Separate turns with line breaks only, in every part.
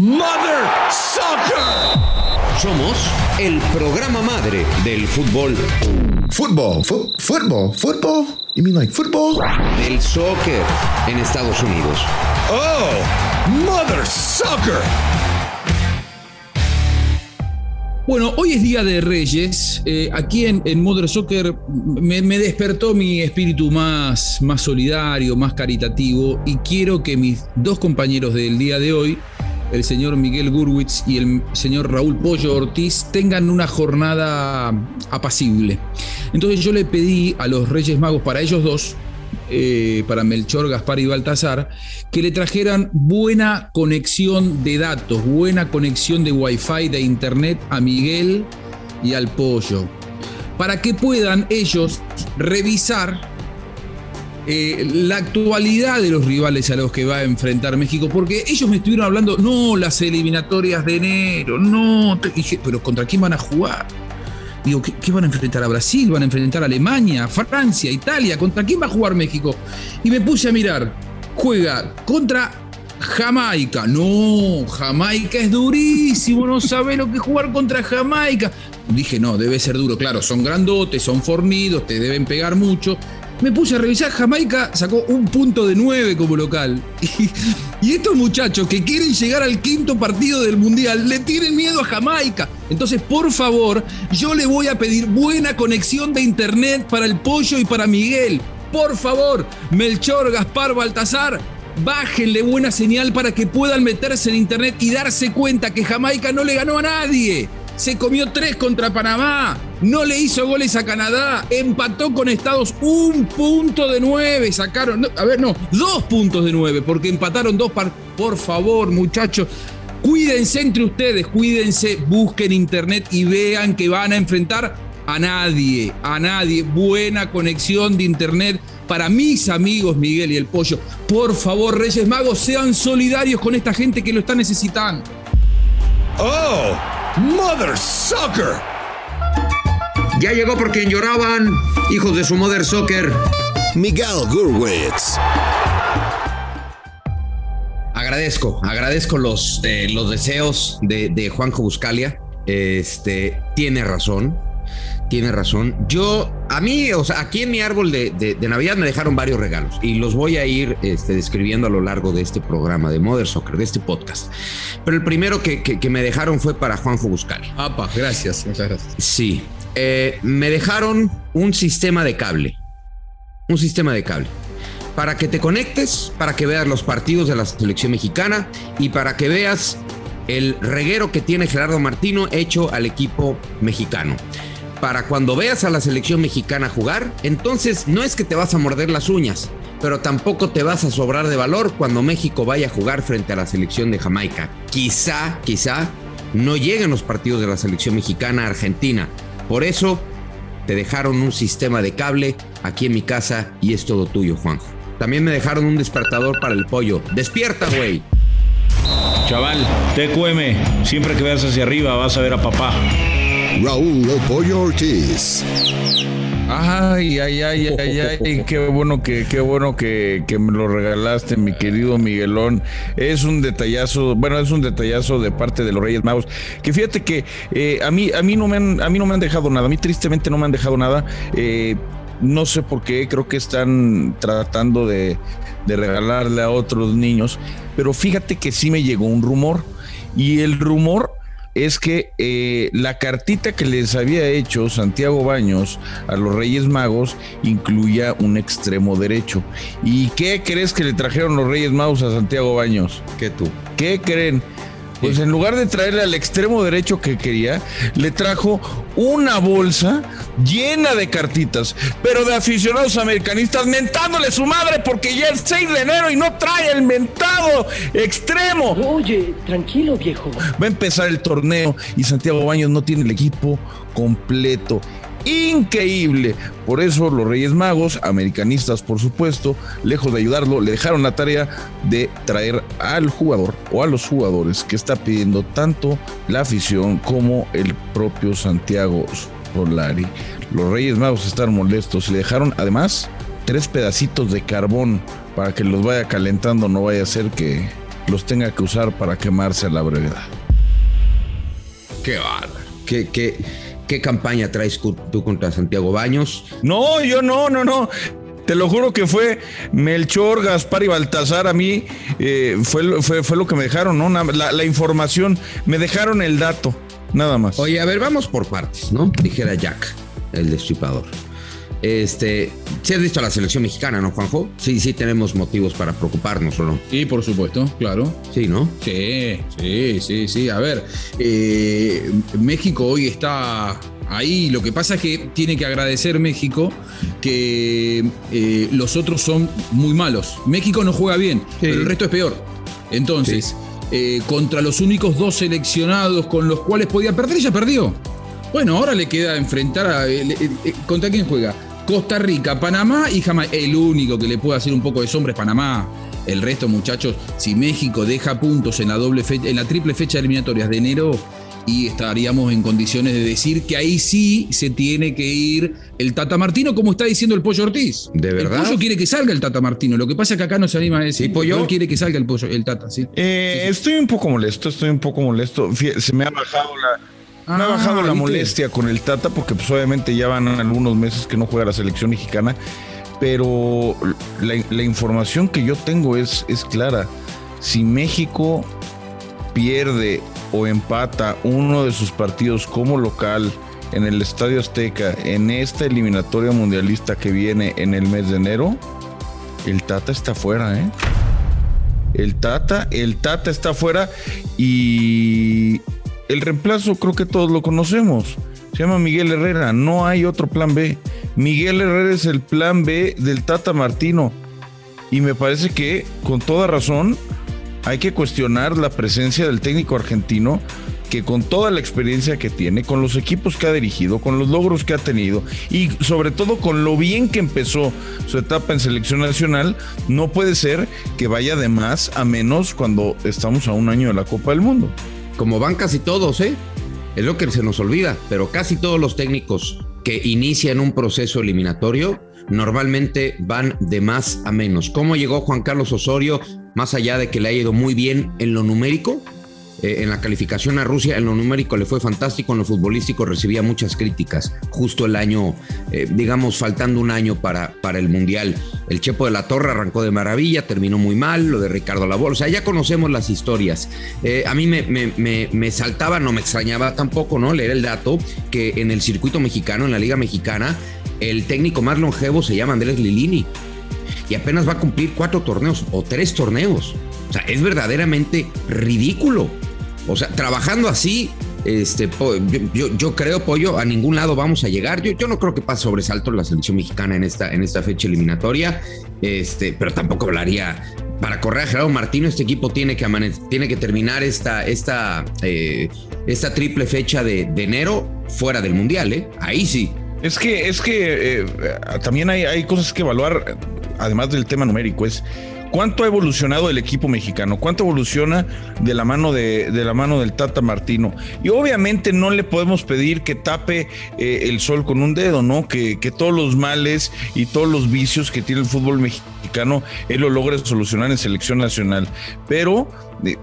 Mother Soccer.
Somos el programa madre del fútbol.
Fútbol, fútbol, fútbol. You mean like football?
Del soccer en Estados Unidos.
Oh, Mother Soccer.
Bueno, hoy es Día de Reyes. Eh, aquí en, Mother Soccer me, despertó mi espíritu más, más solidario, más caritativo y quiero que mis dos compañeros del día de hoy el señor Miguel Gurwitz y el señor Raúl Pollo Ortiz tengan una jornada apacible. Entonces yo le pedí a los Reyes Magos, para ellos dos, eh, para Melchor, Gaspar y Baltasar, que le trajeran buena conexión de datos, buena conexión de Wi-Fi, de Internet a Miguel y al Pollo, para que puedan ellos revisar eh, la actualidad de los rivales a los que va a enfrentar México, porque ellos me estuvieron hablando, no, las eliminatorias de enero, no, dije, pero ¿contra quién van a jugar? Digo, ¿qué, van a enfrentar a Brasil? ¿Van a enfrentar a Alemania, Francia, Italia? ¿Contra quién va a jugar México? Y me puse a mirar, juega contra Jamaica. No, Jamaica es durísimo, no sabe lo que jugar contra Jamaica. Dije, no, debe ser duro. Claro, son grandotes, son fornidos, te deben pegar mucho me puse a revisar, Jamaica sacó un punto de nueve como local. Y, estos muchachos que quieren llegar al quinto partido del Mundial le tienen miedo a Jamaica. Entonces, por favor, yo le voy a pedir buena conexión de internet para el pollo y para Miguel. Por favor, Melchor, Gaspar, Baltasar, bájenle buena señal para que puedan meterse en internet y darse cuenta que Jamaica no le ganó a nadie se comió tres contra Panamá, no le hizo goles a Canadá, empató con Estados un punto de nueve, sacaron, a ver, no, dos puntos de nueve, porque empataron dos par. Por favor, muchachos, cuídense entre ustedes, cuídense, busquen internet y vean que van a enfrentar a nadie, a nadie. Buena conexión de internet para mis amigos Miguel y el Pollo. Por favor, Reyes Magos, sean solidarios con esta gente que lo está necesitando.
Oh. Mother Soccer.
Ya llegó por quien lloraban, hijos de su Mother Soccer.
Miguel Gurwitz.
Agradezco, agradezco los, eh, los deseos de, de Juanjo Buscalia. Este, tiene razón tiene razón. Yo, a mí, o sea, aquí en mi árbol de, Navidad me dejaron varios regalos y los voy a ir este, describiendo a lo largo de este programa de Mother Soccer, de este podcast. Pero el primero que, me dejaron fue para Juanjo Buscal.
Apa, gracias, muchas gracias.
Sí, eh, me dejaron un sistema de cable. Un sistema de cable. Para que te conectes, para que veas los partidos de la selección mexicana y para que veas el reguero que tiene Gerardo Martino hecho al equipo mexicano para cuando veas a la selección mexicana jugar, entonces no es que te vas a morder las uñas, pero tampoco te vas a sobrar de valor cuando México vaya a jugar frente a la selección de Jamaica. Quizá, quizá no lleguen los partidos de la selección mexicana a Argentina. Por eso te dejaron un sistema de cable aquí en mi casa y es todo tuyo, Juanjo. También me dejaron un despertador para el pollo. ¡Despierta, güey!
Chaval, TQM, siempre que veas hacia arriba vas a ver a papá.
Raúl Pollo Ortiz.
Ay, ay, ay, ay, ay, qué bueno que, qué bueno que, me lo regalaste, mi querido Miguelón. Es un detallazo, bueno, es un detallazo de parte de los Reyes Magos. Que fíjate que eh, a mí, a mí no me han, a mí no me han dejado nada, a mí tristemente no me han dejado nada. Eh, no sé por qué, creo que están tratando de, de regalarle a otros niños, pero fíjate que sí me llegó un rumor. Y el rumor es que eh, la cartita que les había hecho Santiago Baños a los Reyes Magos incluía un extremo derecho. ¿Y qué crees que le trajeron los Reyes Magos a Santiago Baños?
¿Qué tú?
¿Qué creen? Pues en lugar de traerle al extremo derecho que quería, le trajo una bolsa llena de cartitas, pero de aficionados americanistas mentándole su madre porque ya es 6 de enero y no trae el mentado extremo.
Oye, tranquilo viejo.
Va a empezar el torneo y Santiago Baños no tiene el equipo completo increíble. Por eso los Reyes Magos, americanistas por supuesto, lejos de ayudarlo, le dejaron la tarea de traer al jugador o a los jugadores que está pidiendo tanto la afición como el propio Santiago Solari. Los Reyes Magos están molestos y le dejaron además tres pedacitos de carbón para que los vaya calentando, no vaya a ser que los tenga que usar para quemarse a la brevedad.
Qué. Qué, qué, qué campaña traes tú contra Santiago Baños.
No, yo no, no, no. Te lo juro que fue Melchor, Gaspar y Baltasar a mí, eh, fue, fue, fue, lo que me dejaron, ¿no? La, la, información, me dejaron el dato, nada más.
Oye, a ver, vamos por partes, ¿no? Dijera Jack, el destripador. Este, si has visto a la selección mexicana, ¿no, Juanjo? Sí, sí tenemos motivos para preocuparnos, ¿o no?
Sí, por supuesto, claro.
Sí, ¿no?
Sí, sí, sí, sí. A ver, eh, México hoy está ahí. Lo que pasa es que tiene que agradecer México que eh, los otros son muy malos. México no juega bien, sí. pero el resto es peor. Entonces, sí. eh, contra los únicos dos seleccionados con los cuales podía perder, ya perdió. Bueno, ahora le queda enfrentar a. ¿Contra quién juega? Costa Rica, Panamá y Jamaica. El único que le puede hacer un poco de sombra es Panamá. El resto, muchachos, si México deja puntos en la doble fecha, en la triple fecha de eliminatorias de enero, y estaríamos en condiciones de decir que ahí sí se tiene que ir el Tata Martino, como está diciendo el Pollo Ortiz.
¿De verdad?
El Pollo quiere que salga el Tata Martino. Lo que pasa es que acá no se anima a decir.
¿Sí, Pollo?
Quiere que salga el Pollo, el Tata, ¿sí?
Eh, sí, sí. Estoy un poco molesto, estoy un poco molesto. Se me ha bajado la. Ah, me ha bajado la molestia con el Tata porque pues obviamente ya van algunos meses que no juega la selección mexicana, pero la, la información que yo tengo es, es clara. Si México pierde o empata uno de sus partidos como local en el Estadio Azteca en esta eliminatoria mundialista que viene en el mes de enero, el Tata está fuera, ¿eh? El Tata, el Tata está fuera y el reemplazo creo que todos lo conocemos. Se llama Miguel Herrera, no hay otro plan B. Miguel Herrera es el plan B del Tata Martino. Y me parece que con toda razón hay que cuestionar la presencia del técnico argentino que con toda la experiencia que tiene, con los equipos que ha dirigido, con los logros que ha tenido y sobre todo con lo bien que empezó su etapa en selección nacional, no puede ser que vaya de más a menos cuando estamos a un año de la Copa del Mundo.
Como van casi todos, ¿eh? Es lo que se nos olvida, pero casi todos los técnicos que inician un proceso eliminatorio normalmente van de más a menos. ¿Cómo llegó Juan Carlos Osorio, más allá de que le ha ido muy bien en lo numérico? Eh, en la calificación a Rusia, en lo numérico le fue fantástico, en lo futbolístico recibía muchas críticas. Justo el año, eh, digamos, faltando un año para, para el Mundial. El Chepo de la Torre arrancó de maravilla, terminó muy mal, lo de Ricardo Labor. O sea, ya conocemos las historias. Eh, a mí me, me, me, me, saltaba, no me extrañaba tampoco, ¿no? Leer el dato que en el circuito mexicano, en la Liga Mexicana, el técnico más longevo se llama Andrés Lilini y apenas va a cumplir cuatro torneos o tres torneos. O sea, es verdaderamente ridículo. O sea, trabajando así, este, yo, creo, Pollo, a ningún lado vamos a llegar. Yo, yo no creo que pase sobresalto la selección mexicana en esta, en esta fecha eliminatoria, este, pero tampoco hablaría. Para correr a Gerardo Martino, este equipo tiene que, tiene que terminar esta, esta, eh, esta triple fecha de, de, enero fuera del Mundial, ¿eh? Ahí sí.
Es que, es que eh, también hay, hay cosas que evaluar, además del tema numérico, es cuánto ha evolucionado el equipo mexicano, cuánto evoluciona de la mano de, la mano del Tata Martino. Y obviamente no le podemos pedir que tape eh, el sol con un dedo, ¿no? Que, que, todos los males y todos los vicios que tiene el fútbol mexicano, él lo logre solucionar en selección nacional. Pero, eh,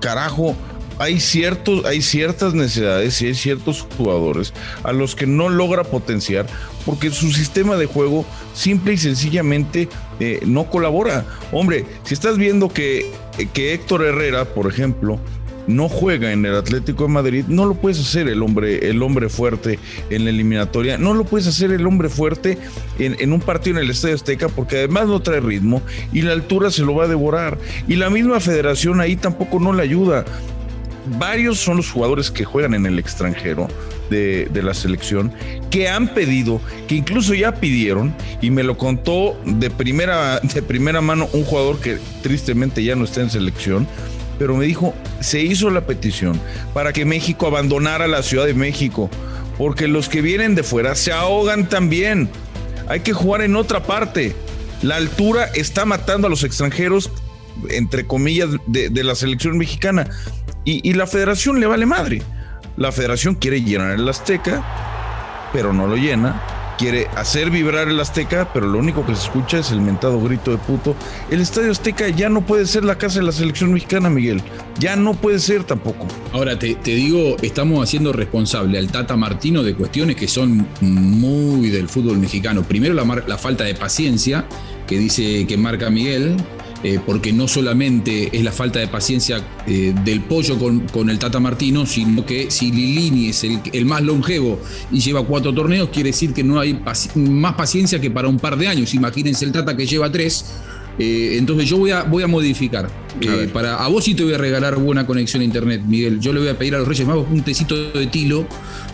carajo, hay, ciertos, hay ciertas necesidades y hay ciertos jugadores a los que no logra potenciar porque su sistema de juego simple y sencillamente eh, no colabora. Hombre, si estás viendo que, que Héctor Herrera, por ejemplo, no juega en el Atlético de Madrid, no lo puedes hacer el hombre, el hombre fuerte en la eliminatoria, no lo puedes hacer el hombre fuerte en, en, un partido en el Estadio Azteca porque además no trae ritmo y la altura se lo va a devorar. Y la misma federación ahí tampoco no le ayuda varios son los jugadores que juegan en el extranjero de, la selección que han pedido, que incluso ya pidieron, y me lo contó de primera, de primera mano un jugador que tristemente ya no está en selección, pero me dijo, se hizo la petición para que México abandonara la Ciudad de México, porque los que vienen de fuera se ahogan también. Hay que jugar en otra parte. La altura está matando a los extranjeros, entre comillas, de, de la selección mexicana. Y, y, la federación le vale madre. La federación quiere llenar el Azteca, pero no lo llena. quiere hacer vibrar el Azteca, pero lo único que se escucha es el mentado grito de puto. El Estadio Azteca ya no puede ser la casa de la selección mexicana, Miguel. Ya no puede ser tampoco.
Ahora te, te digo, estamos haciendo responsable al Tata Martino de cuestiones que son muy del fútbol mexicano. Primero la, la falta de paciencia que dice que marca Miguel, eh, porque no solamente es la falta de paciencia eh, del pollo con, el Tata Martino, sino que si Lilini es el, el más longevo y lleva cuatro torneos, quiere decir que no hay más paciencia que para un par de años. Imagínense el Tata que lleva tres. Eh, entonces yo voy a, voy a modificar. Eh, para, a vos sí te voy a regalar buena conexión a internet, Miguel. Yo le voy a pedir a los Reyes Magos un tecito de tilo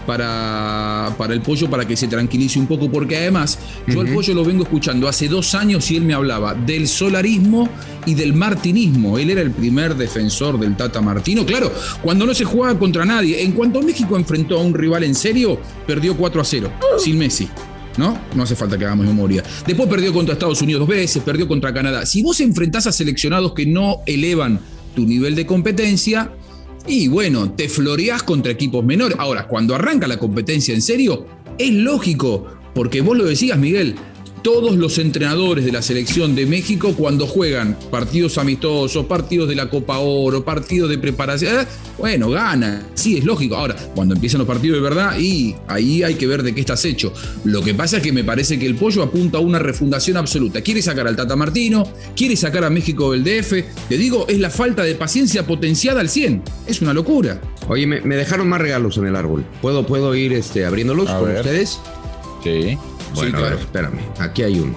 para, para el pollo para que se tranquilice un poco, porque además yo al pollo lo vengo escuchando hace dos años y él me hablaba del solarismo y del martinismo. Él era el primer defensor del Tata Martino. Claro, cuando no se jugaba contra nadie. En cuanto México enfrentó a un rival en serio, perdió 4 a 0, sin Messi. ¿No? No hace falta que hagamos memoria. Después perdió contra Estados Unidos dos veces, perdió contra Canadá. Si vos enfrentás a seleccionados que no elevan tu nivel de competencia, y bueno, te floreás contra equipos menores. Ahora, cuando arranca la competencia en serio, es lógico, porque vos lo decías, Miguel, todos los entrenadores de la selección de México cuando juegan partidos amistosos, partidos de la Copa Oro, partidos de preparación, eh, bueno, ganan, sí, es lógico. Ahora, cuando empiezan los partidos de verdad, y ahí hay que ver de qué estás hecho. Lo que pasa es que me parece que el pollo apunta a una refundación absoluta. Quiere sacar al Tata Martino, quiere sacar a México del DF. Te digo, es la falta de paciencia potenciada al 100. Es una locura.
Oye, me, me dejaron más regalos en el árbol. ¿Puedo, puedo ir este, abriéndolos
A
con
ver.
ustedes?
Sí.
Bueno, a
claro.
ver, espérame. Aquí hay uno.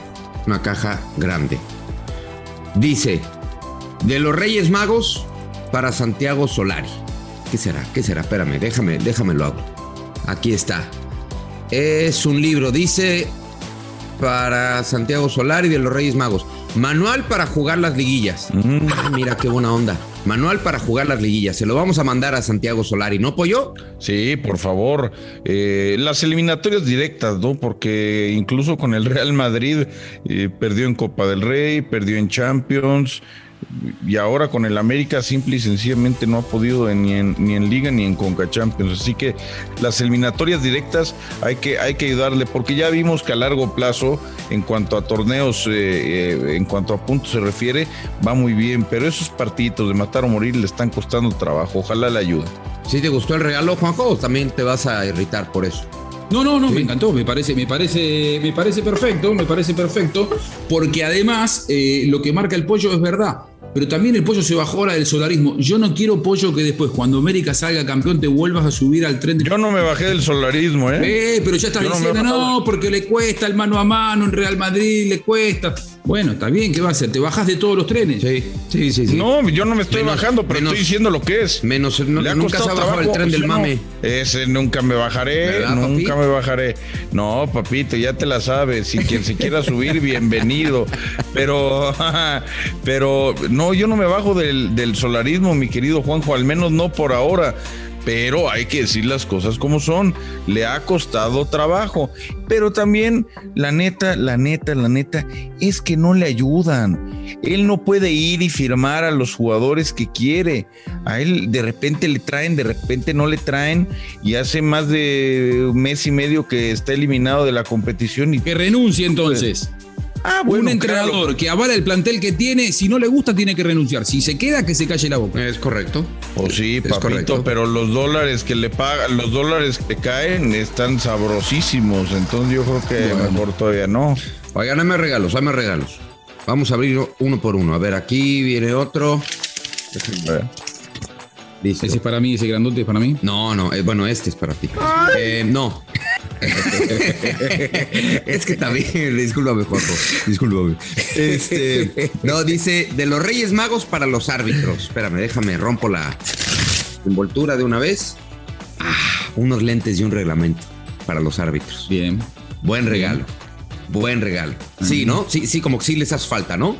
Una caja grande. Dice, de los Reyes Magos para Santiago Solari. ¿Qué será? ¿Qué será? Espérame, déjame, déjame lo hago. Aquí está. Es un libro, dice, para Santiago Solari de los Reyes Magos. Manual para jugar las liguillas.
Mm.
Ah, mira qué buena onda. Manual para jugar las liguillas. Se lo vamos a mandar a Santiago Solari, ¿no, Pollo?
Sí, por favor. Eh, las eliminatorias directas, ¿no? Porque incluso con el Real Madrid eh, perdió en Copa del Rey, perdió en Champions. Y ahora con el América simple y sencillamente no ha podido en- ni en, ni en Liga ni en Conca Champions. Así que las eliminatorias directas hay que, hay que ayudarle porque ya vimos que a largo plazo, en cuanto a torneos, eh, eh, en cuanto a puntos se refiere, va muy bien. Pero esos partidos de matar o morir le están costando trabajo. Ojalá le ayude.
¿Sí te gustó el regalo, Juanjo? ¿O también te vas a irritar por eso?
No, no, no,
Sí.
me encantó, me parece, me parece, me parece perfecto, me parece perfecto, porque además eh, lo que marca el pollo es verdad. Pero también el pollo se bajó ahora del solarismo. Yo no quiero pollo que después, cuando América salga campeón, te vuelvas a subir al tren de.
Yo no me bajé del solarismo, ¿eh?
Eh, pero ya estás
Yo
diciendo, no, porque le cuesta el mano a mano en Real Madrid, le cuesta. Bueno, está bien, ¿qué va a hacer? ¿Te bajas de todos los trenes?
Sí, sí, sí. sí.
No, yo no me estoy
Menos-
bajando, pero
menos-
estoy diciendo lo que es.
Menos, no- nunca se ha
costado
bajado el tren del mame.
Ese nunca me bajaré,
¿Verdad,
nunca
papi?
me bajaré. No, papito, ya te la sabes. Si quien se quiera subir, bienvenido. Pero, pero no, yo no me bajo del, del solarismo, mi querido Juanjo, al menos no por ahora. Pero hay que decir las cosas como son. Le ha costado trabajo. Pero también, la neta, la neta, la neta, es que no le ayudan. Él no puede ir y firmar a los jugadores que quiere. A él de repente le traen, de repente no le traen. Y hace más de un mes y medio que está eliminado de la competición. Y
Que renuncie entonces.
Ah,
un entrenador que avala el plantel que tiene, si no le gusta, tiene que renunciar. Si se queda, que se calle la boca.
Es correcto.
O sí,
Es
papito,
correcto.
pero los dólares que le pagan, los dólares que caen están sabrosísimos. Entonces yo creo que
Bueno.
mejor todavía no.
Oigan, dame regalos, dame regalos. Vamos a abrir uno por uno. A ver, aquí viene otro. Dice.
Ese es para mí, ese grandote es para mí.
No, no, eh, bueno, este es para ti. Eh, no. es que también, discúlpame, Juanjo. Discúlpame. Este, no, dice de los Reyes Magos para los árbitros. Espérame, déjame, rompo la envoltura de una vez. Ah, unos lentes y un reglamento para los árbitros.
Bien.
Buen regalo. Buen regalo. Sí, ¿no? Sí, sí, como que sí les hace falta, ¿no?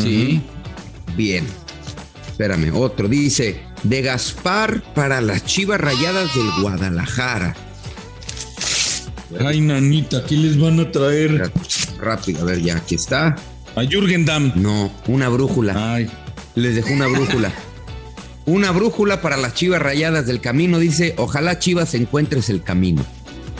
Sí.
Bien. Espérame, otro. Dice, de Gaspar para las chivas rayadas del Guadalajara.
Ay, nanita, ¿qué les van a traer?
Rápido, a ver, ya, aquí está.
A Jürgen Damm.
No, una brújula.
Ay,
Les dejó una brújula. Una brújula para las chivas rayadas del camino. Dice, ojalá chivas encuentres el camino.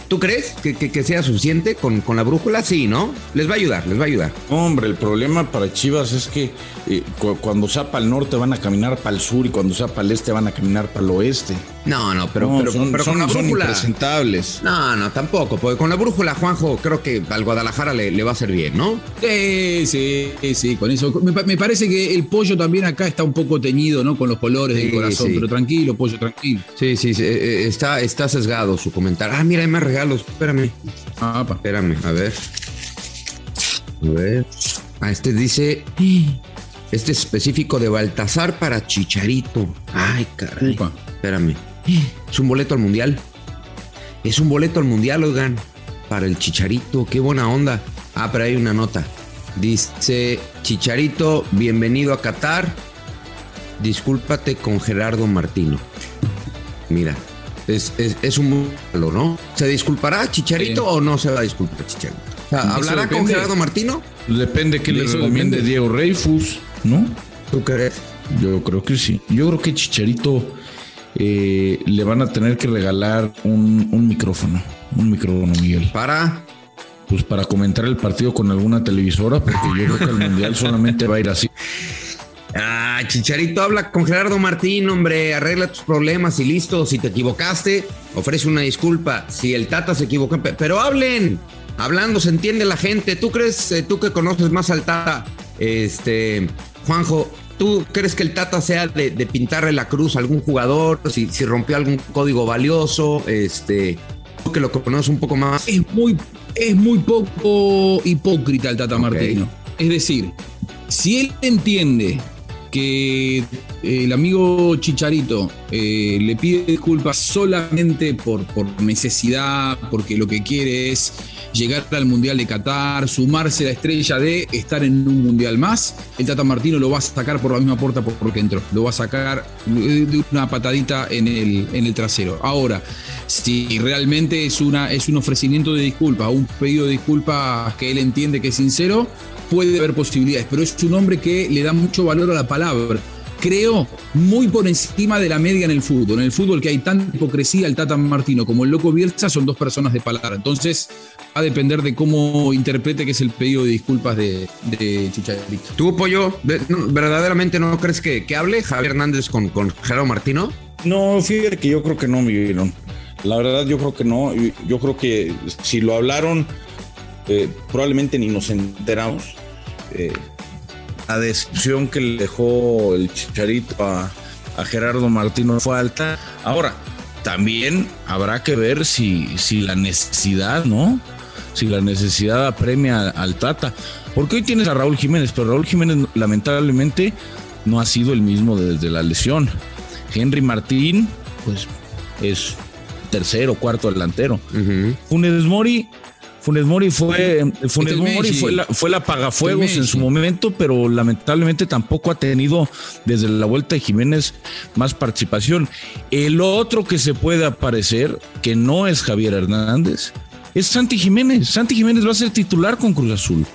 ¿Tú crees que, que- que sea suficiente con, con la brújula? Sí, ¿no? Les va a ayudar, les va a ayudar.
Hombre, el problema para Chivas es que eh, cu- cuando sea para el norte van a caminar para el sur y cuando sea para el este van a caminar para el oeste.
No, no, pero,
No,
pero,
son,
pero
son-
con la brújula.
impresentables.
No, no, tampoco, porque con la brújula, Juanjo, creo que al Guadalajara le, le va a hacer bien, ¿no?
Sí, sí, sí, con eso. Me, pa- me parece que el pollo también acá está un poco teñido, ¿no? Con los colores del corazón,
sí.
pero tranquilo, pollo, tranquilo.
Sí, sí, sí, eh, eh, está, está sesgado su comentario. Ah, mira, hay más regalos. Espérame,
Ah, pa.
espérame, a ver. A ver. Ah, este dice. Este es específico de Baltasar para Chicharito. Ay, caray.
Upa.
Espérame. Es un boleto al mundial. Es un boleto al mundial, oigan. Para el Chicharito. Qué buena onda. Ah, pero hay una nota. Dice Chicharito, bienvenido a Qatar. Discúlpate con Gerardo Martino. Mira, es, es, es un malo, ¿no? ¿Se disculpará Chicharito
Sí.
o no se va a disculpar Chicharito? O sea, ¿Hablará con. Gerardo Martino?
Depende que le recomiende. Diego Reifus, ¿no?
¿Tú crees?
Yo creo que sí. Yo creo que Chicharito eh, le van a tener que regalar un, un micrófono. Un micrófono, Miguel.
Para.
Pues para comentar el partido con alguna televisora, porque yo creo que el mundial solamente va a ir así.
Ah, Chicharito, habla con Gerardo Martín, hombre, arregla tus problemas y listo. Si te equivocaste, ofrece una disculpa. Si el Tata se equivocó, pe- pero hablen. Hablando se entiende la gente. ¿Tú crees, eh, tú que conoces más al Tata, este, Juanjo, ¿tú crees que el Tata sea de, de pintarle la cruz a algún jugador? Si, si rompió algún código valioso, este, que lo conoces un poco más.
Es muy, es muy poco hipócrita el Tata
Ok.
Martino. Es decir, si él entiende que el amigo Chicharito eh, le pide disculpas solamente por, por necesidad, porque lo que quiere es llegar al Mundial de Qatar, sumarse a la estrella de estar en un Mundial más, el Tata Martino lo va a sacar por la misma puerta por porque entró. Lo va a sacar de una patadita en el, en el trasero. Ahora, si realmente es, una, es un ofrecimiento de disculpas, un pedido de disculpas que él entiende que es sincero, puede haber posibilidades, pero es un hombre que le da mucho valor a la palabra. Creo muy por encima de la media en el fútbol. En el fútbol que hay tanta hipocresía, el Tata Martino como el Loco Bielsa son dos personas de palabra. Entonces va a depender de cómo interprete que es el pedido de disculpas de, de Chicharito.
¿Tú, Pollo, verdaderamente no crees que, que hable Javier Hernández con, con Gerardo Martino?
No, fíjate que yo creo que no, Miguelón. La verdad, yo creo que no. Yo- Yo creo que si lo hablaron, eh, probablemente ni nos enteramos. Eh, la decepción que le dejó el chicharito a, a Gerardo Martino fue alta. Ahora, también habrá que ver si, si la necesidad, ¿no? Si la necesidad apremia al Tata. Porque hoy tienes a Raúl Jiménez, pero Raúl Jiménez lamentablemente no ha sido el mismo desde la lesión. Henry Martín, pues es tercero, cuarto delantero. Funes Mori, Funes Mori fue, Funes
el
Mori fue la, fue la apagafuegos
El
en su momento, pero lamentablemente tampoco ha tenido desde la vuelta de Jiménez más participación. El otro que se puede aparecer, que no es Javier Hernández, es Santi Jiménez. Santi Jiménez va a ser titular con Cruz Azul.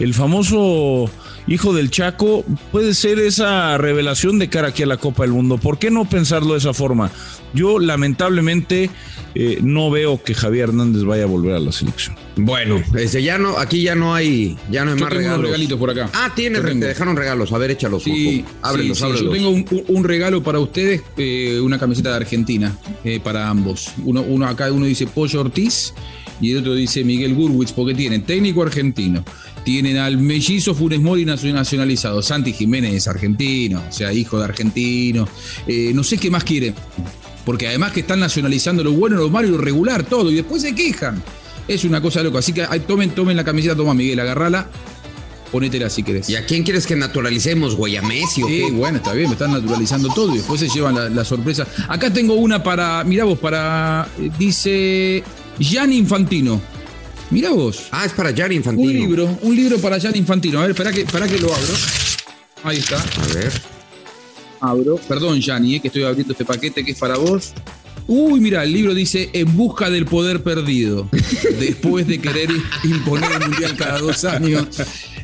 El famoso hijo del Chaco puede ser esa revelación de cara aquí a la Copa del Mundo. ¿Por qué no pensarlo de esa forma? Yo lamentablemente eh, no veo que Javier Hernández vaya a volver a la selección.
Bueno, este, ya no, aquí ya no hay, ya no hay
Yo
más
tengo
regalos.
regalitos por acá.
Ah, tienes, te dejaron regalos. A ver, échalos.
Sí,
ábrelos,
sí, sí.
ábrelos.
Yo tengo un, regalo para ustedes, eh, una camiseta de Argentina, eh, para ambos. Uno, uno acá uno dice Pollo Ortiz y el otro dice Miguel Gurwitz, porque tienen técnico argentino. Tienen al mellizo Funes Mori nacio- nacionalizado. Santi Jiménez es argentino, o sea, hijo de argentino. Eh, no sé qué más quieren. Porque además que están nacionalizando lo bueno, lo malo y lo regular, todo. Y después se quejan. Es una cosa loca. Así que ay, tomen, tomen la camiseta, toma Miguel, agarrala. Ponétela si querés.
¿Y a quién quieres que naturalicemos, güey? ¿A Messi o
Sí,
qué?
bueno, está bien, me están naturalizando todo y después se llevan la, la sorpresa. Acá tengo una para, mirá vos, para, eh, dice Gianni Infantino. Mirá vos,
Ah, es para Gianni Infantino.
un libro, un libro para Gianni Infantino. A ver, espera que, espera que lo abro. Ahí está,
A ver.
abro. Perdón, Gianni, eh, que estoy abriendo este paquete que es para vos. Uy, mira, el libro dice En busca del poder perdido. Después de querer imponer el mundial cada dos años,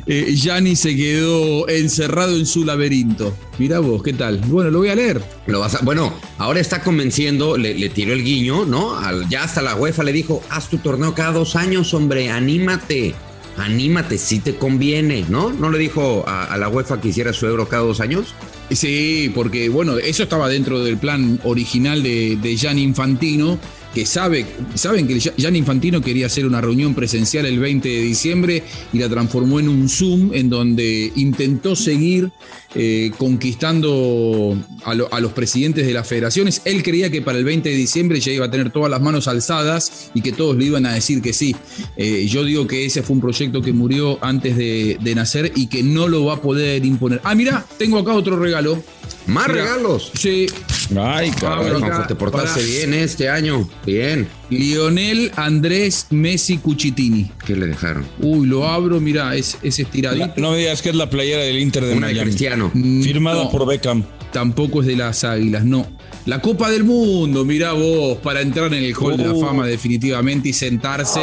eh, Gianni se quedó encerrado en su laberinto. Mira vos, ¿qué tal? Bueno, lo voy a leer.
Lo vas a- bueno, ahora está convenciendo, le, le tiró el guiño, ¿no? Al- ya hasta la UEFA le dijo, haz tu torneo cada dos años, hombre, anímate, anímate, si te conviene, ¿no? ¿No le dijo a, a la UEFA que hiciera su euro cada dos años?
Sí, porque bueno, eso estaba dentro del plan original de, de Infantino, que sabe, saben que Gianni Infantino quería hacer una reunión presencial el 20 de diciembre y la transformó en un Zoom en donde intentó seguir eh, conquistando a los presidentes de las federaciones. Él creía que para el 20 de diciembre ya iba a tener todas las manos alzadas y que todos le iban a decir que sí. Eh, yo digo que ese fue un proyecto que murió antes de, de nacer y que no lo va a poder imponer. Ah, mira, tengo acá otro regalo.
Más
Mira.
regalos.
Sí,
Ay,
Ay,
cabrón.
te portaste
para-
bien este año, bien.
Lionel Andrés Messi Cuchitini.
¿Qué le dejaron?
Uy, lo abro, mira, es, es estiradito.
No me digas que es la playera del Inter de
Una
Miami.
Cristiano.
Mm,
Firmada
no,
por Beckham.
Tampoco es de las águilas, no. La Copa del Mundo, mirá vos, para entrar en el Hall de la
Oh.
Fama definitivamente y sentarse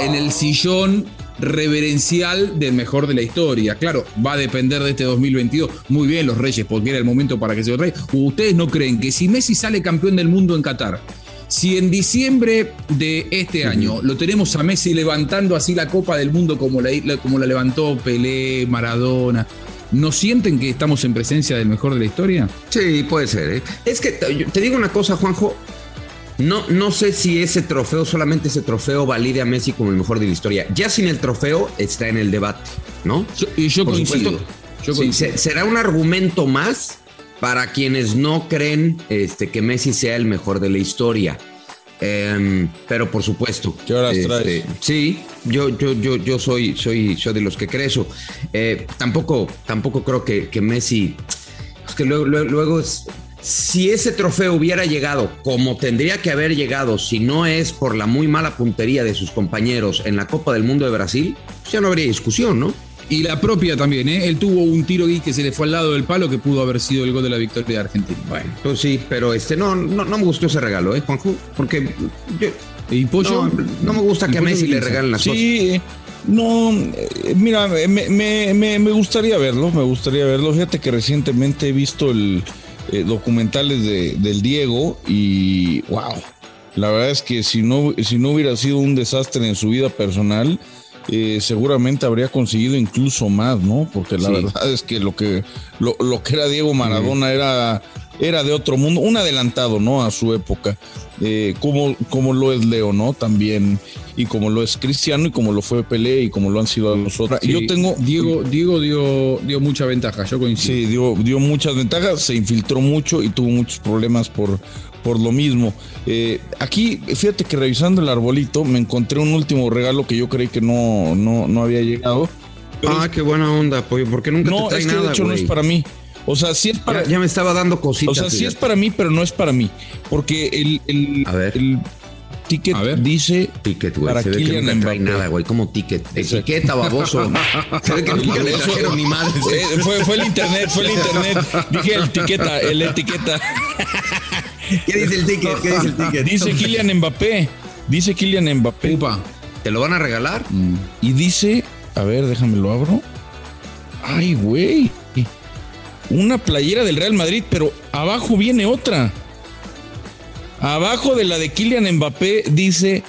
en el sillón reverencial del mejor de la historia. Claro, va a depender de este 2022. Muy bien los Reyes, porque era el momento para que se rey. ¿Ustedes no creen que si Messi sale campeón del mundo en Qatar, si en diciembre de este año lo tenemos a Messi levantando así la Copa del Mundo como la, como la levantó Pelé, Maradona, ¿no sienten que estamos en presencia del mejor de la historia?
Sí, puede ser. ¿eh? Es que te, digo una cosa, Juanjo. No, no sé si ese trofeo, solamente ese trofeo, valide a Messi como el mejor de la historia. Ya sin el trofeo está en el debate, ¿no?
Yo- y yo
Por
coincido.
supuesto.
Yo
Sí,
coincido.
se- será un argumento más para quienes no creen este, que Messi sea el mejor de la historia. Em, pero por supuesto.
¿Qué horas
este,
traes?
Sí, yo, yo, yo, yo soy, soy, soy de los que cree eso. Eh, tampoco, tampoco creo que, que Messi. Es que luego, luego, luego es. Si ese trofeo hubiera llegado como tendría que haber llegado, si no es por la muy mala puntería de sus compañeros en la Copa del Mundo de Brasil, pues ya no habría discusión, ¿no?
Y la propia también, ¿eh? Él tuvo un tiro que se le fue al lado del palo que pudo haber sido el gol de la victoria de Argentina.
Bueno, pues sí, pero este no, no, no me gustó ese regalo, ¿eh, Juanjo? Porque yo,
¿Y Pollo?
no, no me gusta
¿Y
que a Messi le regalen las cosas.
Sí, no, eh, mira, me, me- me- me gustaría verlo, me gustaría verlo. Fíjate que recientemente he visto el eh, documentales de, del Diego y wow, la verdad es que si no, si no hubiera sido un desastre en su vida personal, eh, seguramente habría conseguido incluso más, ¿no? Porque la
Sí.
verdad es que lo que lo, lo que era Diego Maradona era era de otro mundo, un adelantado, ¿no? A su época, eh, como, como lo es Leo, ¿no? También, y como lo es Cristiano, y como lo fue Pelé, y como lo han sido los otros.
Sí,
Yo tengo.
Diego, Diego dio, dio mucha ventaja, yo coincido.
Sí, dio, dio muchas ventajas, se infiltró mucho y tuvo muchos problemas por, por lo mismo. Eh, aquí, fíjate que revisando el arbolito, me encontré un último regalo que yo creí que no, no, no había llegado.
Ah, qué buena onda, pollo. ¿Por qué nunca
No,
te trae
es que
nada,
de hecho no es para mí. O sea, sí es para.
Ya, ya me estaba dando cositas.
O sea, sí
fíjate.
es para mí, pero no es para mí. Porque el, el,
A ver.
el ticket
A ver.
dice
Ticket, güey.
para
Se ve que nunca trae nada, güey. Como ticket. Etiqueta, baboso. Se ve que nunca le trajeron ni madre.
Eh, fue, fue el internet, fue el internet. Dije el etiqueta, el etiqueta.
¿Qué dice el ticket? ¿Qué dice el ticket?
Dice Kylian Mbappé. Dice Kylian Mbappé.
Upa.
¿Te lo van a regalar?
Y dice, a ver, déjame lo abro. Ay, güey. Una playera del Real Madrid, pero abajo viene otra. Abajo de la de Kylian Mbappé dice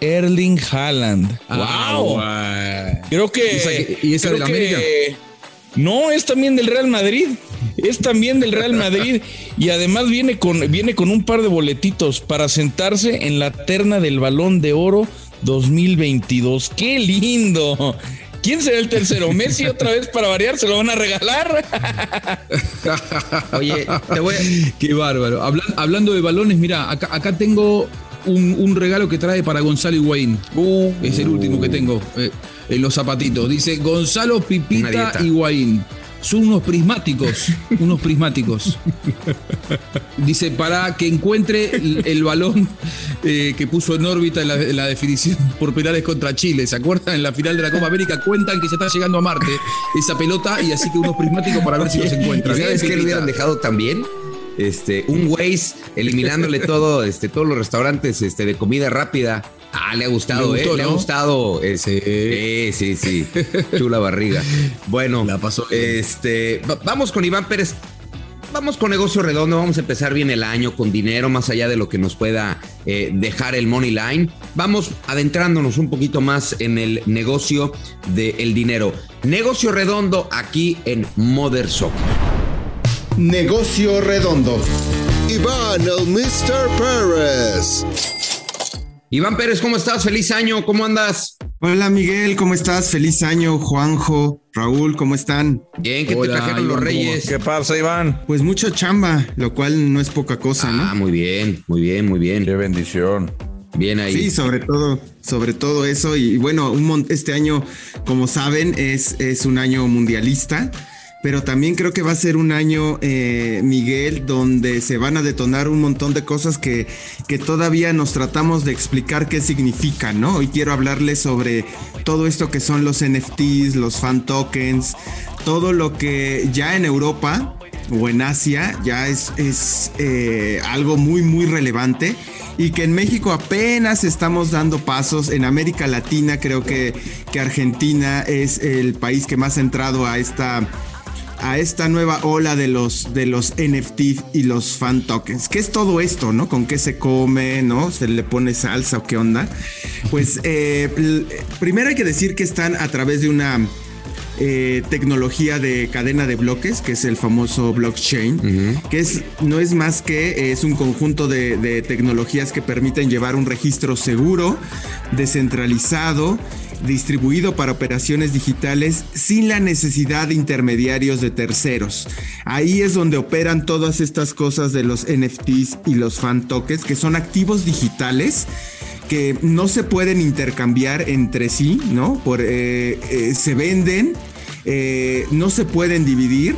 Erling Haaland.
Ah,
wow.
guay.
Creo que.
¿Y esa que- y esa
creo
del América?
No, es también del Real Madrid. Es también del Real Madrid. Y además viene con, viene con un par de boletitos para sentarse en la terna del balón de oro 2022. ¡Qué lindo! ¿Quién será el tercero? ¿Messi otra vez para variar? ¿Se lo van a regalar?
Oye, te voy a...
Qué bárbaro. Hablan- hablando de balones, mira, acá, acá tengo un, un regalo que trae para Gonzalo Higuaín. Es el último que tengo eh, en los zapatitos. Dice Gonzalo Pipita. Higuaín. Son unos prismáticos, unos prismáticos. Dice, para que encuentre el, el balón eh, que puso en órbita en la, en la definición por penales contra Chile. ¿Se acuerdan? En la final de la Copa América cuentan que se está llegando a Marte esa pelota y así que unos prismáticos para ver si los
¿Y
encuentran.
sabes qué le hubieran dejado también? este, un Waze eliminándole todo, este, todos los restaurantes este, de comida rápida. Ah, le ha gustado,
Le gustó,
¿eh? Le ha gustado. ese- sí, sí, sí. Chula barriga. Bueno,
La pasó
este, va- vamos con Iván Pérez. Vamos con negocio redondo, vamos a empezar bien el año con dinero, más allá de lo que nos pueda eh, dejar el money line. Vamos adentrándonos un poquito más en el negocio del dinero. Negocio redondo aquí en Mother Soccer.
Negocio redondo.
Iván, el Mr. Pérez.
Iván Pérez, ¿cómo estás? Feliz año, ¿cómo andas?
Hola Miguel, ¿cómo estás? Feliz año, Juanjo, Raúl, ¿cómo están?
Bien, que te trajeron los
Iván, ¿cómo
reyes.
¿Qué pasa, Iván?
Pues mucho chamba, lo cual no es poca cosa,
Ah,
¿no?
muy bien, muy bien, muy bien.
Qué bendición.
Bien ahí.
Sí, sobre todo, sobre todo eso. Y bueno, un este año, como saben, es, es un año mundialista. Pero también creo que va a ser un año, eh, Miguel, donde se van a detonar un montón de cosas que, que todavía nos tratamos de explicar qué significan, ¿no? Hoy quiero hablarles sobre todo esto que son los NFTs, los fan tokens, todo lo que ya en Europa o en Asia ya es, es eh, algo muy, muy relevante y que en México apenas estamos dando pasos. En América Latina creo que, que Argentina es el país que más ha entrado a esta a esta nueva ola de los, de los NFT y los fan tokens. ¿Qué es todo esto, no? ¿Con qué se come, no? ¿Se le pone salsa o qué onda? Pues eh, primero hay que decir que están a través de una eh, tecnología de cadena de bloques, que es el famoso blockchain, que es, no es más que eh, es un conjunto de, de tecnologías que permiten llevar un registro seguro, descentralizado, distribuido para operaciones digitales sin la necesidad de intermediarios de terceros. Ahí es donde operan todas estas cosas de los NFTs y los fan tokens, que son activos digitales que no se pueden intercambiar entre sí, ¿no? Por, eh, eh, se venden, eh, no se pueden dividir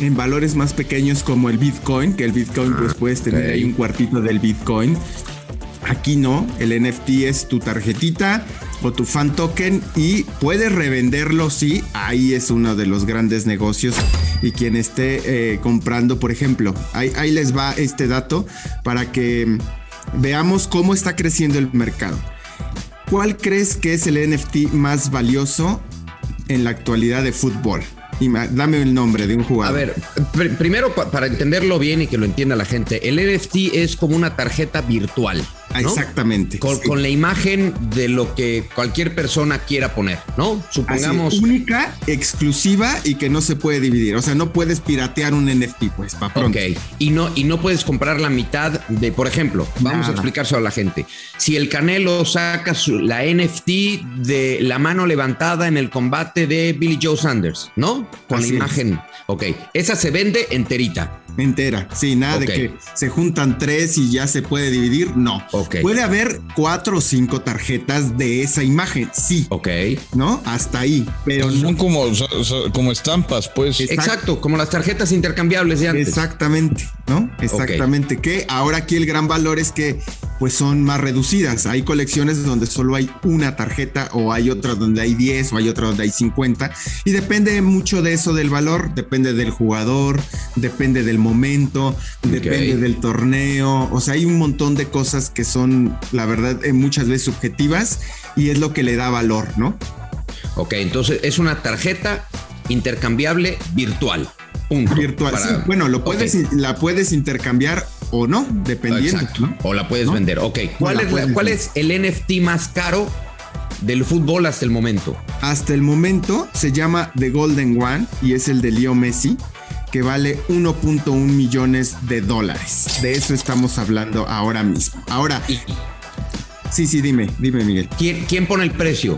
en valores más pequeños como el Bitcoin, que el Bitcoin pues puedes tener ahí un cuartito del Bitcoin. Aquí no, el NFT es tu tarjetita o tu fan token y puedes revenderlo, sí, ahí es uno de los grandes negocios y quien esté eh, comprando, por ejemplo, ahí, ahí les va este dato para que veamos cómo está creciendo el mercado. ¿Cuál crees que es el NFT más valioso en la actualidad de fútbol? Y dame el nombre de un
A
jugador.
ver, pr- primero pa- para entenderlo bien y que lo entienda la gente, el NFT es como una tarjeta virtual. ¿No?
Exactamente.
Con,
sí.
con la imagen de lo que cualquier persona quiera poner, ¿no? Supongamos.
única, exclusiva y que no se puede dividir. O sea, no puedes piratear un NFT, pues, para pronto.
Ok, y no, y no puedes comprar la mitad de, por ejemplo, vamos
Nada.
a explicárselo a la gente. Si el Canelo saca su- la NFT de la mano levantada en el combate de Billy Joe Sanders, ¿no? Con
Así
la
es.
imagen. Ok, esa se vende enterita.
Entera. Sí, nada de que se juntan tres y ya se puede dividir. No. Puede haber cuatro o cinco tarjetas de esa imagen. Sí.
Ok.
¿No? Hasta ahí. Pero
Son
no.
como, como estampas, pues.
Exacto.
Exacto, como las tarjetas intercambiables de antes.
Exactamente, ¿no? Exactamente. Que ahora aquí el gran valor es que pues son más reducidas. Hay colecciones donde solo hay una tarjeta o hay otras donde hay 10 o hay otras donde hay 50 y depende mucho de eso del valor, depende del jugador, depende del momento, depende del torneo, o sea, hay un montón de cosas que son la verdad eh, muchas veces subjetivas y es lo que le da valor, ¿no?
Ok, entonces es una tarjeta intercambiable virtual. Punto.
Virtual.
Para-
Sí, bueno, lo puedes, la puedes intercambiar o no, dependiendo.
Exacto.
¿no?
O la puedes
¿No?
vender. Ok. ¿Cuál, es, la- cuál es el NFT más caro del fútbol hasta el momento?
Hasta el momento se llama The Golden One y es el de Leo Messi, que vale 1.1 millones de dólares. De eso estamos hablando ahora mismo. Ahora,
¿Y
sí, sí, dime, dime, Miguel.
quién, quién pone el precio?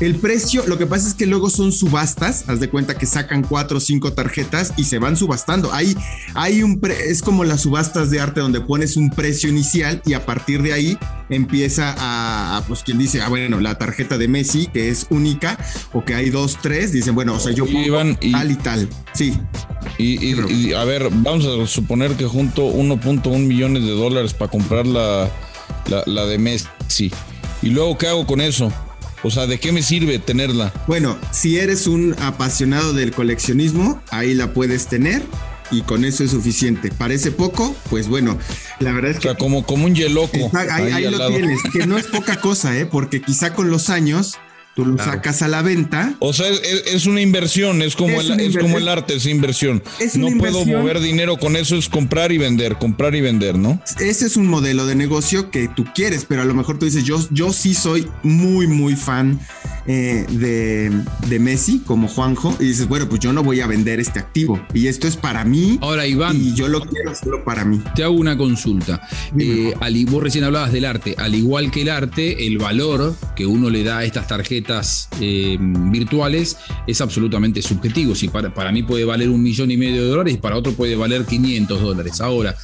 El precio, lo que pasa es que luego son subastas, haz de cuenta que sacan cuatro o cinco tarjetas y se van subastando. Hay, hay un pre- es como las subastas de arte donde pones un precio inicial y a partir de ahí empieza a, a, pues quien dice, ah, bueno, la tarjeta de Messi que es única o que hay dos, tres, dicen, bueno, o sea, yo pongo
Iván, y-
tal y tal. Sí,
Y, y- y, a ver, vamos a suponer que junto 1.1 millones de dólares para comprar la, la, la de Messi. ¿Y luego qué hago con eso? O sea, ¿de qué me sirve tenerla?
Bueno, si eres un apasionado del coleccionismo, ahí la puedes tener. y con eso es suficiente. ¿Parece poco? Pues bueno, la verdad es que...
O sea, como, como un yeloco.
ahí, ahí lo tienes, que no es poca cosa, ¿eh? porque quizá con los años tú lo sacas a la venta.
O sea, es, una inversión, es como, el, es como el arte, es inversión. no puedo mover dinero con eso, es comprar y vender, comprar y vender, ¿no?
Ese es un modelo de negocio que tú quieres, pero a lo mejor tú dices, yo, yo sí soy muy, muy fan eh, de, de, Messi, como Juanjo, y dices, bueno, pues yo no voy a vender este activo, y esto es para mí.
Ahora, Iván.
Y yo lo quiero solo para mí.
Te hago una consulta. Eh, vos recién hablabas del arte, al igual que el arte, el valor que uno le da a estas tarjetas eh, virtuales es absolutamente subjetivo. Si para, para, mí puede valer un millón y medio de dólares, para otro puede valer 500 dólares. Ahora,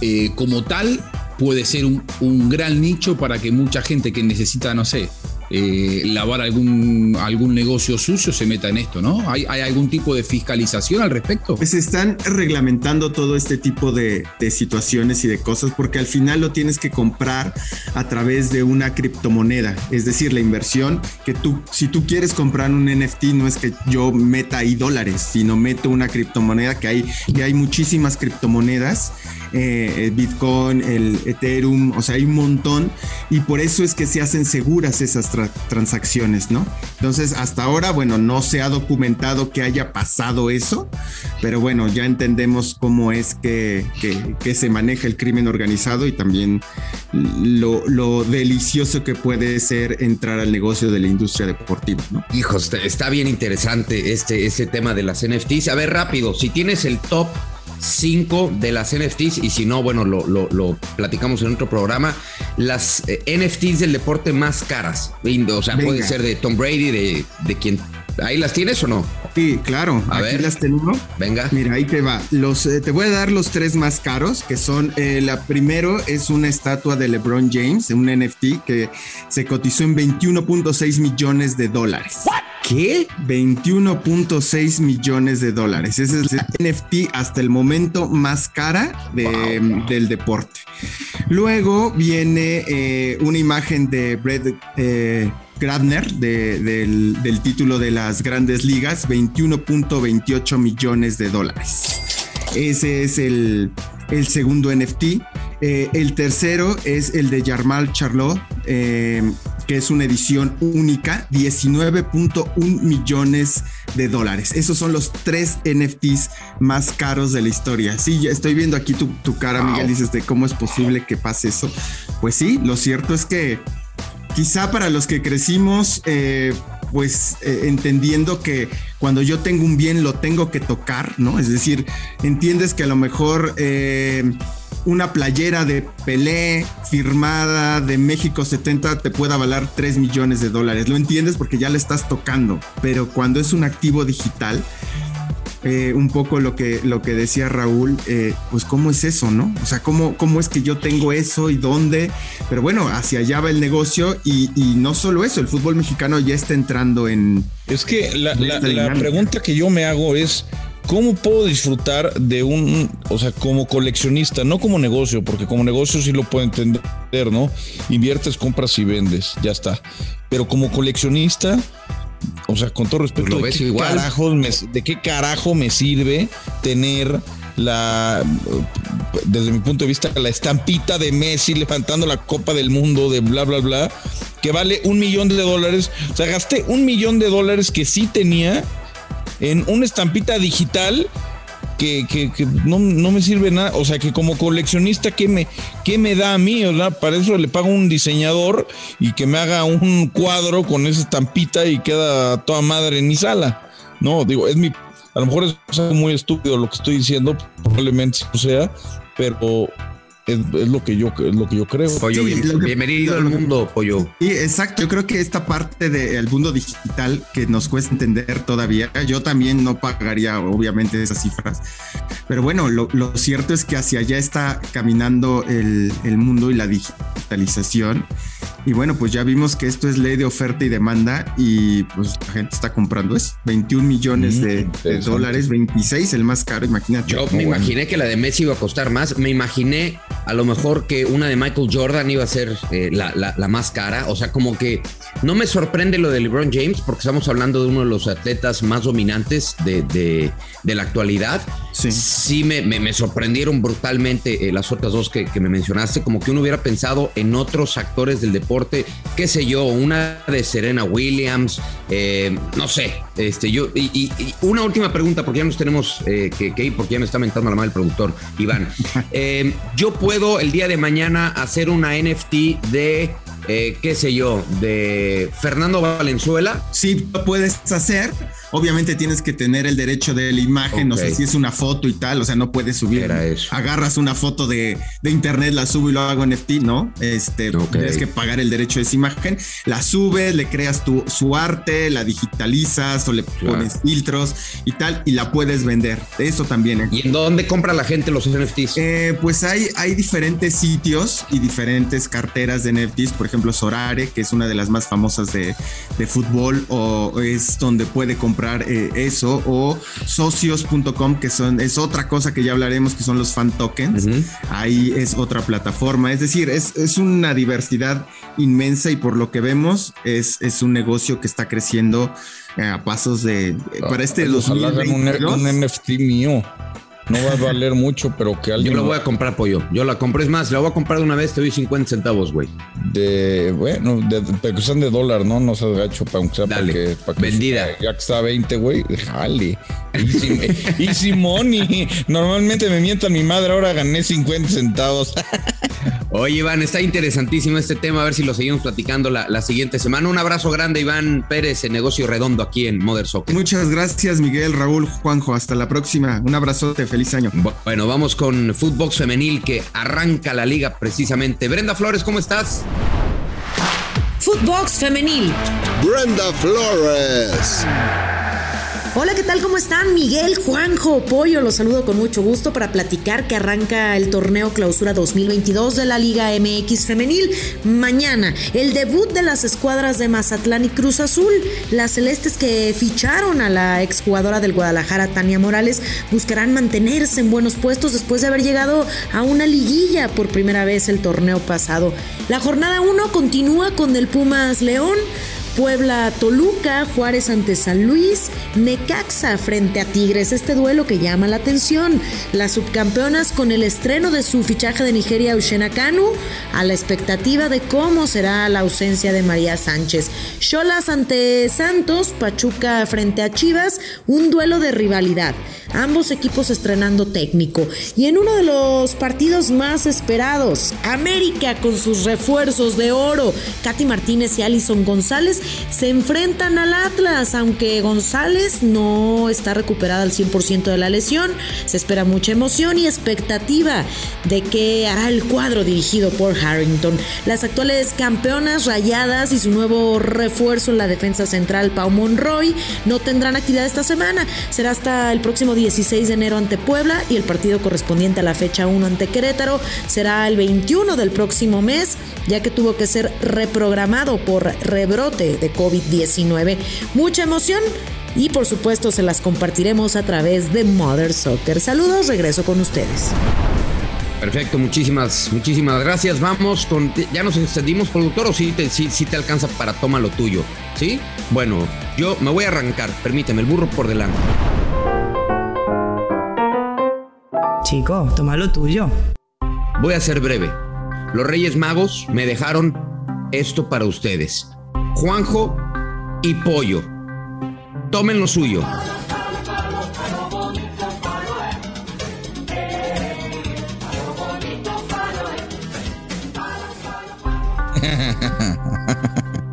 eh, como tal, puede ser un, un gran nicho para que mucha gente que necesita, no sé, eh, lavar algún, algún negocio sucio se meta en esto, ¿no? ¿Hay, algún tipo de fiscalización al respecto?
Pues están reglamentando todo este tipo de, situaciones y de cosas porque al final lo tienes que comprar a través de una criptomoneda, es decir, la inversión que tú, si tú quieres comprar un NFT, no es que yo meta ahí dólares, sino meto una criptomoneda que hay, que hay muchísimas criptomonedas eh, Bitcoin, el Ethereum, o sea, hay un montón y por eso es que se hacen seguras esas transacciones, ¿no? Entonces, hasta ahora, bueno, no se ha documentado que haya pasado eso, pero bueno, ya entendemos cómo es que, se maneja el crimen organizado y también lo, delicioso que puede ser entrar al negocio de la industria deportiva, ¿no?
Hijos, está bien interesante este, este tema de las NFTs. A ver, rápido, si tienes el top cinco de las NFTs y si no, bueno, lo, platicamos en otro programa, las eh, NFTs del deporte más caras. O sea, puede ser de Tom Brady, de, de quien... ¿Ahí las tienes o no?
Sí, claro. A aquí las tengo.
Venga.
Mira, ahí te va. Los, eh, te voy a dar los tres más caros, que son, eh, la primero es una estatua de LeBron James, un NFT que se cotizó en 21.6 millones de dólares.
¿Qué?
21.6 millones de dólares. Ese es el NFT hasta el momento más cara del deporte. Luego viene eh, una imagen de Brett eh, Gradner del, título de las grandes ligas, 21.28 millones de dólares. Ese es el, segundo NFT. Eh, el tercero es el de Jarmal Charlot, que es una edición única, 19.1 millones de dólares. Esos son los tres NFTs más caros de la historia. Sí, estoy viendo aquí tu, cara, Miguel, dices de cómo es posible que pase eso. Pues sí, lo cierto es que quizá para los que crecimos, eh, pues eh, entendiendo que cuando yo tengo un bien lo tengo que tocar, ¿no? Es decir, entiendes que a lo mejor... Eh, una playera de Pelé firmada de México 70 te pueda valer 3 millones de dólares. Lo entiendes porque ya le estás tocando, pero cuando es un activo digital, eh, un poco lo que, lo que decía Raúl, eh, pues cómo es eso, ¿no? O sea, ¿cómo, cómo es que yo tengo eso y dónde, pero bueno, hacia allá va el negocio y, no solo eso, el fútbol mexicano ya está entrando en...
Es que la, la pregunta que yo me hago es, ¿Cómo puedo disfrutar de un, o sea, como coleccionista, no como negocio, porque como negocio sí lo puedo entender, ¿no? Inviertes, compras y vendes, ya está. Pero como coleccionista, o sea, con todo respeto, ¿de, qué ¿de qué carajo me sirve tener la, desde mi punto de vista, la estampita de Messi levantando la Copa del Mundo de bla, bla, bla, que vale un millón de dólares? O sea, gasté un millón de dólares que sí tenía en una estampita digital que, no, me sirve nada. O sea, que como coleccionista, ¿qué me, qué me da a mí? Para eso le pago un diseñador y que me haga un cuadro con esa estampita y queda toda madre en mi sala. No, digo, es mi. A lo mejor es muy estúpido lo que estoy diciendo, probablemente sea, pero es, lo que yo lo que yo creo.
Pollo, bienvenido al mundo, Pollo.
Sí, exacto. Yo creo que esta parte del mundo digital que nos cuesta entender todavía, yo también no pagaría obviamente esas cifras. Pero bueno, lo, cierto es que hacia allá está caminando el, el mundo y la digitalización. Y bueno, pues ya vimos que esto es ley de oferta y demanda y pues la gente está comprando eso. 21 millones de, mm, dólares, 26 el más caro, imagínate.
Yo me imaginé que la de Messi iba a costar más. Me imaginé a lo mejor que una de Michael Jordan iba a ser eh, la, la, la, más cara. O sea, como que no me sorprende lo de LeBron James porque estamos hablando de uno de los atletas más dominantes de, de, de la actualidad. Sí, sí me, me, me, sorprendieron brutalmente eh, las otras dos que, que, me mencionaste, como que uno hubiera pensado en otros actores del deporte, qué sé yo, una de Serena Williams, eh, no sé, este, yo, y, y, y, una última pregunta, porque ya nos tenemos eh, que, que, ir, porque ya me está mentando la mano el productor, Iván. yo puedo el día de mañana hacer una NFT de eh, qué sé yo, de Fernando Valenzuela.
Sí, lo puedes hacer. Obviamente tienes que tener el derecho de la imagen, okay. no sé si es una foto y tal, o sea, no puedes subir.
Era eso.
Agarras una foto de, de, internet, la subo y lo hago en NFT, ¿no? Este, okay. tienes que pagar el derecho de esa imagen, la subes, le creas tu, su arte, la digitalizas o le claro. pones filtros y tal, y la puedes vender. Eso también. ¿eh?
¿Y en dónde compra la gente los NFTs?
Eh, pues hay, hay diferentes sitios y diferentes carteras de NFTs, por ejemplo, Sorare, que es una de las más famosas de, de fútbol, o es donde puede comprar eh, eso, o socios.com, que son, es otra cosa que ya hablaremos, que son los fan tokens. Uh -huh. Ahí es otra plataforma. Es decir, es, es, una diversidad inmensa y por lo que vemos, es, es un negocio que está creciendo eh, a pasos de.
Ah,
para este
Ojalá 2022. Un, un NFT mío. No va a valer mucho, pero que alguien.
Yo lo voy a comprar, pollo. Yo la compré, es más, la voy a comprar de una vez, te doy 50 centavos, güey.
De, bueno, de, de, que sean de dólar, ¿no? No seas gacho, para aunque sea para que, para que
Vendida.
ya que está a 20, güey, jale. Easy, easy money. Normalmente me mienta mi madre, ahora gané 50 centavos.
Oye, Iván, está interesantísimo este tema. A ver si lo seguimos platicando la, la, siguiente semana. Un abrazo grande, Iván Pérez, en Negocio Redondo aquí en Mother Soccer.
Muchas gracias, Miguel, Raúl, Juanjo. Hasta la próxima. Un abrazote, feliz año.
Bueno, vamos con Footbox Femenil que arranca la liga precisamente. Brenda Flores, ¿cómo estás?
Footbox Femenil.
Brenda Flores.
Hola, ¿qué tal? ¿Cómo están? Miguel, Juanjo, Pollo, los saludo con mucho gusto para platicar que arranca el torneo Clausura 2022 de la Liga MX Femenil. Mañana, el debut de las escuadras de Mazatlán y Cruz Azul. Las celestes que ficharon a la exjugadora del Guadalajara, Tania Morales, buscarán mantenerse en buenos puestos después de haber llegado a una liguilla por primera vez el torneo pasado. La jornada 1 continúa con el Pumas León. Puebla Toluca, Juárez ante San Luis, Necaxa frente a Tigres, este duelo que llama la atención. Las subcampeonas con el estreno de su fichaje de Nigeria Ushena Kanu, a la expectativa de cómo será la ausencia de María Sánchez. Cholas ante Santos, Pachuca frente a Chivas, un duelo de rivalidad. Ambos equipos estrenando técnico. Y en uno de los partidos más esperados, América con sus refuerzos de oro, Katy Martínez y Alison González se enfrentan al Atlas, aunque González no está recuperada al 100% de la lesión. Se espera mucha emoción y expectativa de que hará el cuadro dirigido por Harrington. Las actuales campeonas rayadas y su nuevo refuerzo en la defensa central, Pau Monroy, no tendrán actividad esta semana. Será hasta el próximo 16 de enero ante Puebla y el partido correspondiente a la fecha 1 ante Querétaro será el 21 del próximo mes, ya que tuvo que ser reprogramado por rebrote de COVID-19. Mucha emoción y por supuesto se las compartiremos a través de Mother Soccer. Saludos, regreso con ustedes.
Perfecto, muchísimas, muchísimas gracias. Vamos con. ¿Ya nos extendimos, productor, o si sí te, sí, sí te alcanza para toma lo tuyo? ¿Sí? Bueno, yo me voy a arrancar. Permíteme, el burro por delante.
Chico, toma lo tuyo.
Voy a ser breve. Los Reyes Magos me dejaron esto para ustedes. Juanjo y Pollo. Tomen lo suyo.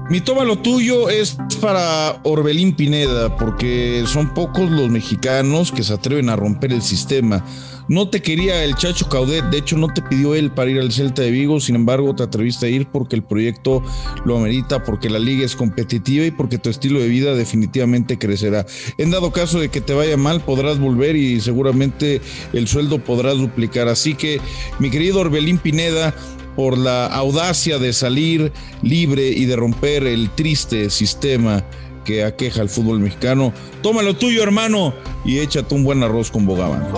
Mi toma lo tuyo es para Orbelín Pineda, porque son pocos los mexicanos que se atreven a romper el sistema. No te quería el Chacho Caudet, de hecho no te pidió él para ir al Celta de Vigo, sin embargo te atreviste a ir porque el proyecto lo amerita, porque la liga es competitiva y porque tu estilo de vida definitivamente crecerá. En dado caso de que te vaya mal, podrás volver y seguramente el sueldo podrás duplicar. Así que, mi querido Orbelín Pineda, por la audacia de salir libre y de romper el triste sistema que aqueja al fútbol mexicano. Toma lo tuyo, hermano, y échate un buen arroz con bogaván.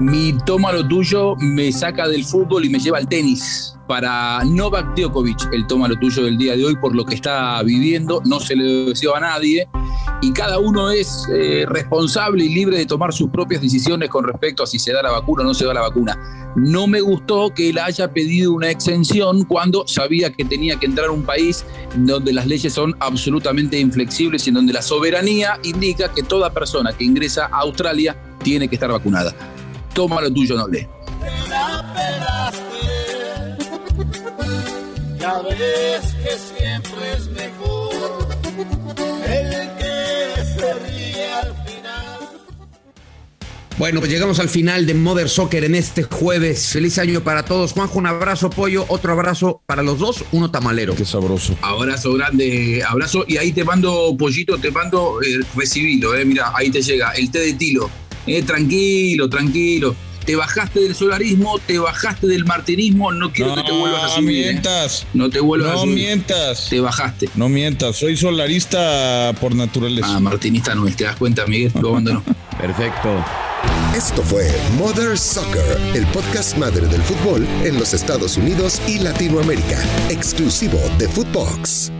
Mi toma lo tuyo me saca del fútbol y me lleva al tenis. Para Novak Djokovic, el toma lo tuyo del día de hoy por lo que está viviendo, no se le deseo a nadie, y cada uno es eh, responsable y libre de tomar sus propias decisiones con respecto a si se da la vacuna o no se da la vacuna. No me gustó que él haya pedido una exención cuando sabía que tenía que entrar a un país donde las leyes son absolutamente inflexibles y en donde la soberanía indica que toda persona que ingresa a Australia tiene que estar vacunada. Toma lo tuyo, noble.
Ya ves que siempre es
Bueno, pues llegamos al final de Mother Soccer en este jueves. Feliz año para todos. Juanjo, un abrazo, pollo, otro abrazo para los dos, uno tamalero.
Qué sabroso.
Abrazo grande, abrazo. Y ahí te mando, pollito, te mando eh, recibido, eh. Mira, ahí te llega el té de tilo. Eh, tranquilo, tranquilo. Te bajaste del solarismo, te bajaste del martirismo, no quiero que te vuelvas a
No
subir. eh.
mientas.
No te vuelvas a
No
subir.
mientas.
Te bajaste.
No mientas. Soy solarista por naturaleza.
Ah, martinista no es, te das cuenta, Miguel, lo abandonó.
Perfecto.
Esto fue Mother Soccer, el podcast madre del fútbol en los Estados Unidos y Latinoamérica, exclusivo de Footbox.